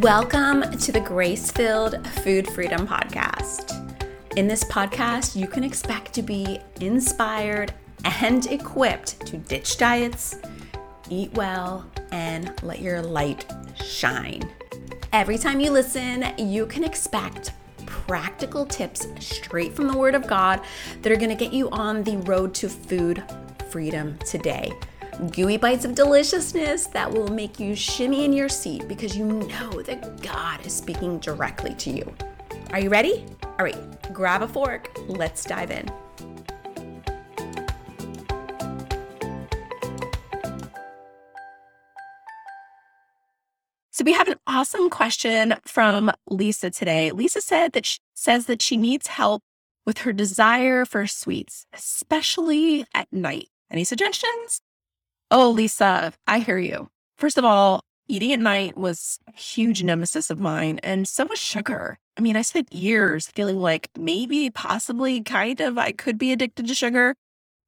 Welcome to the Grace Filled Food Freedom Podcast. In this podcast, you can expect to be inspired and equipped to ditch diets, eat well, and let your light shine. Every time you listen, you can expect practical tips straight from the Word of God that are going to get you on the road to food freedom today gooey bites of deliciousness that will make you shimmy in your seat because you know that God is speaking directly to you. Are you ready? All right, grab a fork. Let's dive in. So we have an awesome question from Lisa today. Lisa said that she says that she needs help with her desire for sweets, especially at night. Any suggestions? Oh, Lisa, I hear you. First of all, eating at night was a huge nemesis of mine, and so was sugar. I mean, I spent years feeling like maybe, possibly, kind of, I could be addicted to sugar.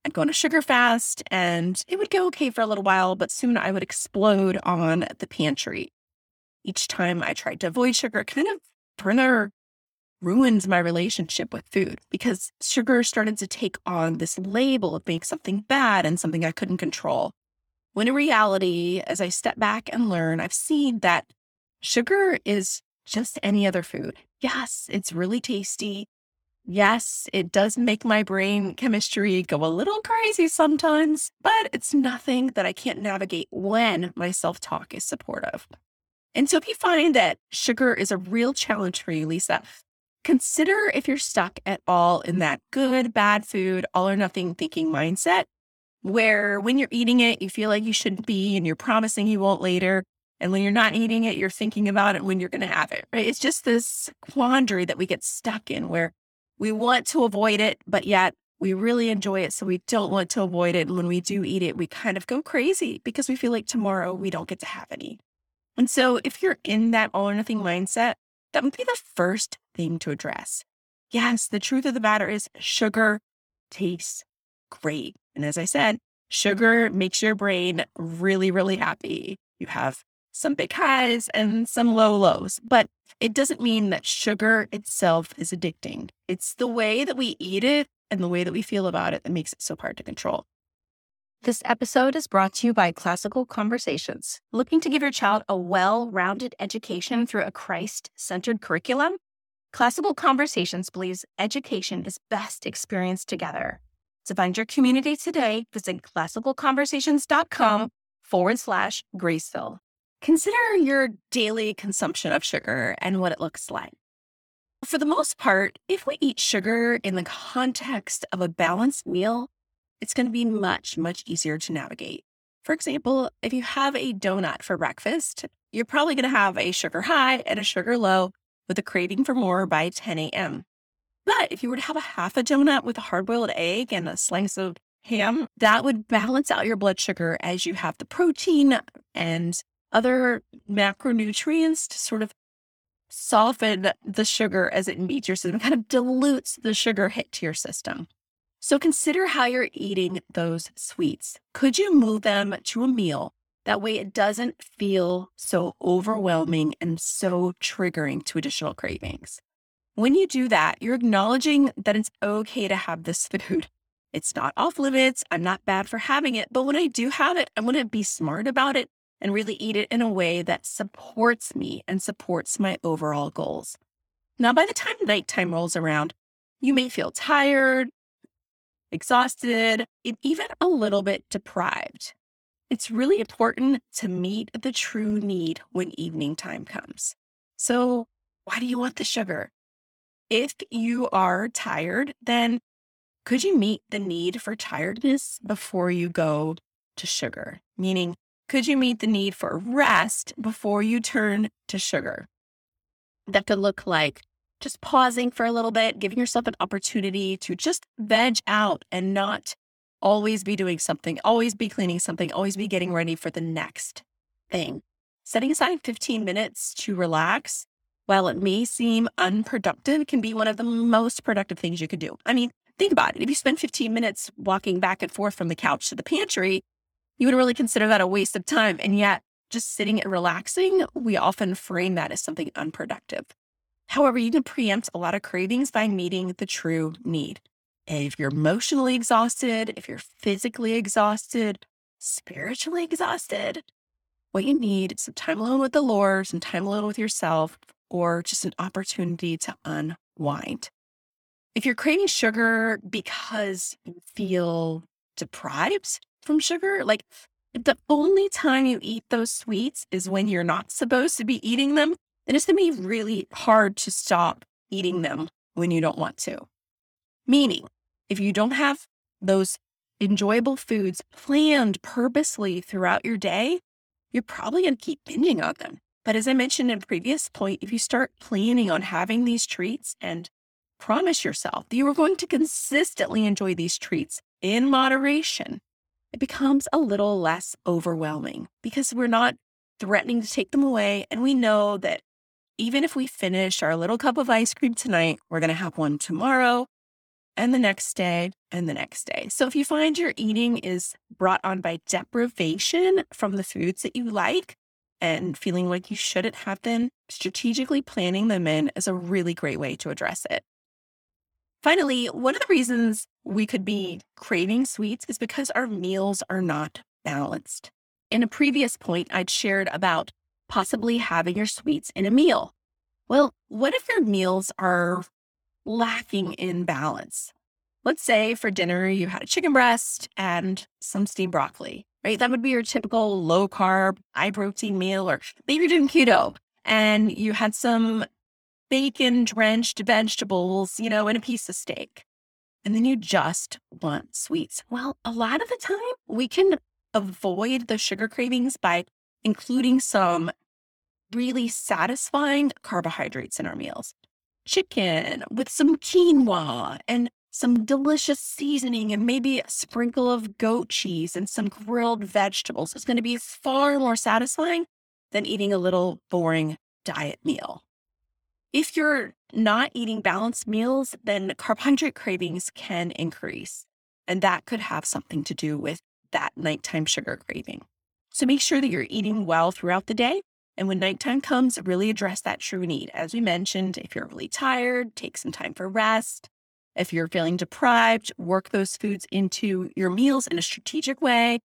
I'd go on a sugar fast and it would go okay for a little while, but soon I would explode on the pantry. Each time I tried to avoid sugar, it kind of further ruins my relationship with food because sugar started to take on this label of being something bad and something I couldn't control. When in reality, as I step back and learn, I've seen that sugar is just any other food. Yes, it's really tasty. Yes, it does make my brain chemistry go a little crazy sometimes, but it's nothing that I can't navigate when my self talk is supportive. And so, if you find that sugar is a real challenge for you, Lisa, consider if you're stuck at all in that good, bad food, all or nothing thinking mindset where when you're eating it, you feel like you shouldn't be and you're promising you won't later. And when you're not eating it, you're thinking about it when you're going to have it, right? It's just this quandary that we get stuck in where we want to avoid it, but yet we really enjoy it. So we don't want to avoid it. And when we do eat it, we kind of go crazy because we feel like tomorrow we don't get to have any. And so if you're in that all or nothing mindset, that would be the first thing to address. Yes, the truth of the matter is sugar tastes great. And as I said, sugar makes your brain really, really happy. You have some big highs and some low lows, but it doesn't mean that sugar itself is addicting. It's the way that we eat it and the way that we feel about it that makes it so hard to control. This episode is brought to you by Classical Conversations. Looking to give your child a well rounded education through a Christ centered curriculum? Classical Conversations believes education is best experienced together. To find your community today, visit classicalconversations.com forward slash Gracefilled. Consider your daily consumption of sugar and what it looks like. For the most part, if we eat sugar in the context of a balanced meal, it's going to be much, much easier to navigate. For example, if you have a donut for breakfast, you're probably going to have a sugar high and a sugar low with a craving for more by 10 a.m. But if you were to have a half a donut with a hard boiled egg and a slice of ham, that would balance out your blood sugar as you have the protein and other macronutrients to sort of soften the sugar as it meets your system, kind of dilutes the sugar hit to your system. So consider how you're eating those sweets. Could you move them to a meal? That way it doesn't feel so overwhelming and so triggering to additional cravings. When you do that, you're acknowledging that it's okay to have this food. It's not off limits. I'm not bad for having it. But when I do have it, I want to be smart about it and really eat it in a way that supports me and supports my overall goals. Now, by the time nighttime rolls around, you may feel tired, exhausted, and even a little bit deprived. It's really important to meet the true need when evening time comes. So, why do you want the sugar? If you are tired, then could you meet the need for tiredness before you go to sugar? Meaning, could you meet the need for rest before you turn to sugar? That could look like just pausing for a little bit, giving yourself an opportunity to just veg out and not always be doing something, always be cleaning something, always be getting ready for the next thing. Setting aside 15 minutes to relax while it may seem unproductive, can be one of the most productive things you could do. I mean, think about it. If you spend 15 minutes walking back and forth from the couch to the pantry, you would really consider that a waste of time. And yet, just sitting and relaxing, we often frame that as something unproductive. However, you can preempt a lot of cravings by meeting the true need. If you're emotionally exhausted, if you're physically exhausted, spiritually exhausted, what you need is some time alone with the Lord, some time alone with yourself, or just an opportunity to unwind. If you're craving sugar because you feel deprived from sugar, like the only time you eat those sweets is when you're not supposed to be eating them, then it's going to be really hard to stop eating them when you don't want to. Meaning, if you don't have those enjoyable foods planned purposely throughout your day, you're probably going to keep binging on them. But as I mentioned in a previous point, if you start planning on having these treats and promise yourself that you are going to consistently enjoy these treats in moderation, it becomes a little less overwhelming because we're not threatening to take them away. And we know that even if we finish our little cup of ice cream tonight, we're going to have one tomorrow and the next day and the next day. So if you find your eating is brought on by deprivation from the foods that you like and feeling like you shouldn't have them, strategically planning them in is a really great way to address it. Finally, one of the reasons we could be craving sweets is because our meals are not balanced. In a previous point, I'd shared about possibly having your sweets in a meal. Well, what if your meals are lacking in balance? Let's say for dinner, you had a chicken breast and some steamed broccoli, right? That would be your typical low carb, high protein meal, or maybe you're doing keto and you had some bacon drenched vegetables, you know, and a piece of steak and then you just want sweets. Well, a lot of the time we can avoid the sugar cravings by including some really satisfying carbohydrates in our meals. Chicken with some quinoa and some delicious seasoning and maybe a sprinkle of goat cheese and some grilled vegetables is going to be far more satisfying than eating a little boring diet meal. If you're not eating balanced meals, then carbohydrate cravings can increase. And that could have something to do with that nighttime sugar craving. So make sure that you're eating well throughout the day. And when nighttime comes, really address that true need. As we mentioned, if you're really tired, take some time for rest. If you're feeling deprived, work those foods into your meals in a strategic way.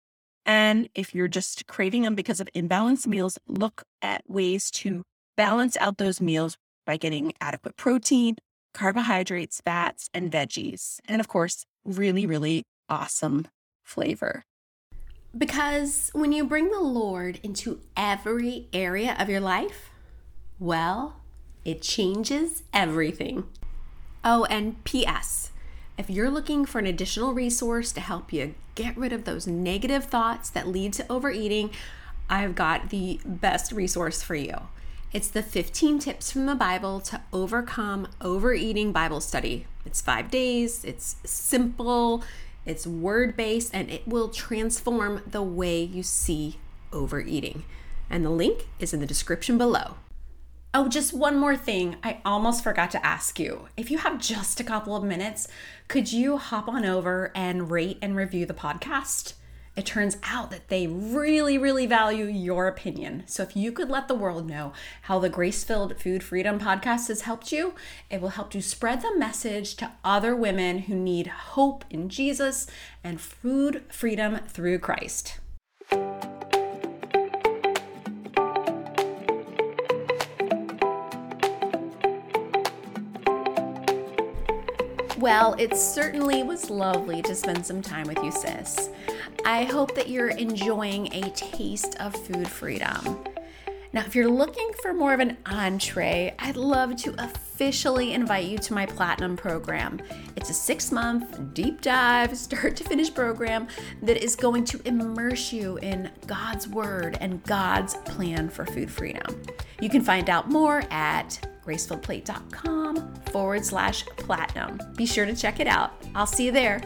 And if you're just craving them because of imbalanced meals, look at ways to balance out those meals by getting adequate protein, carbohydrates, fats, and veggies. And of course, really, really awesome flavor. Because when you bring the Lord into every area of your life, well, it changes everything. Oh, and P.S. If you're looking for an additional resource to help you get rid of those negative thoughts that lead to overeating, I've got the best resource for you. It's the 15 tips from the Bible to overcome overeating Bible study. It's five days, it's simple, it's word based, and it will transform the way you see overeating. And the link is in the description below. Oh, just one more thing. I almost forgot to ask you. If you have just a couple of minutes, could you hop on over and rate and review the podcast? it turns out that they really, really value your opinion. So if you could let the world know how the Grace Filled Food Freedom podcast has helped you, it will help you spread the message to other women who need hope in Jesus and food freedom through Christ. Well, it certainly was lovely to spend some time with you, sis. I hope that you're enjoying a taste of food freedom. Now, if you're looking for more of an entree, I'd love to officially invite you to my Platinum program. It's a six month, deep dive, start to finish program that is going to immerse you in God's Word and God's plan for food freedom. You can find out more at gracefilledplate.com forward slash platinum. Be sure to check it out. I'll see you there.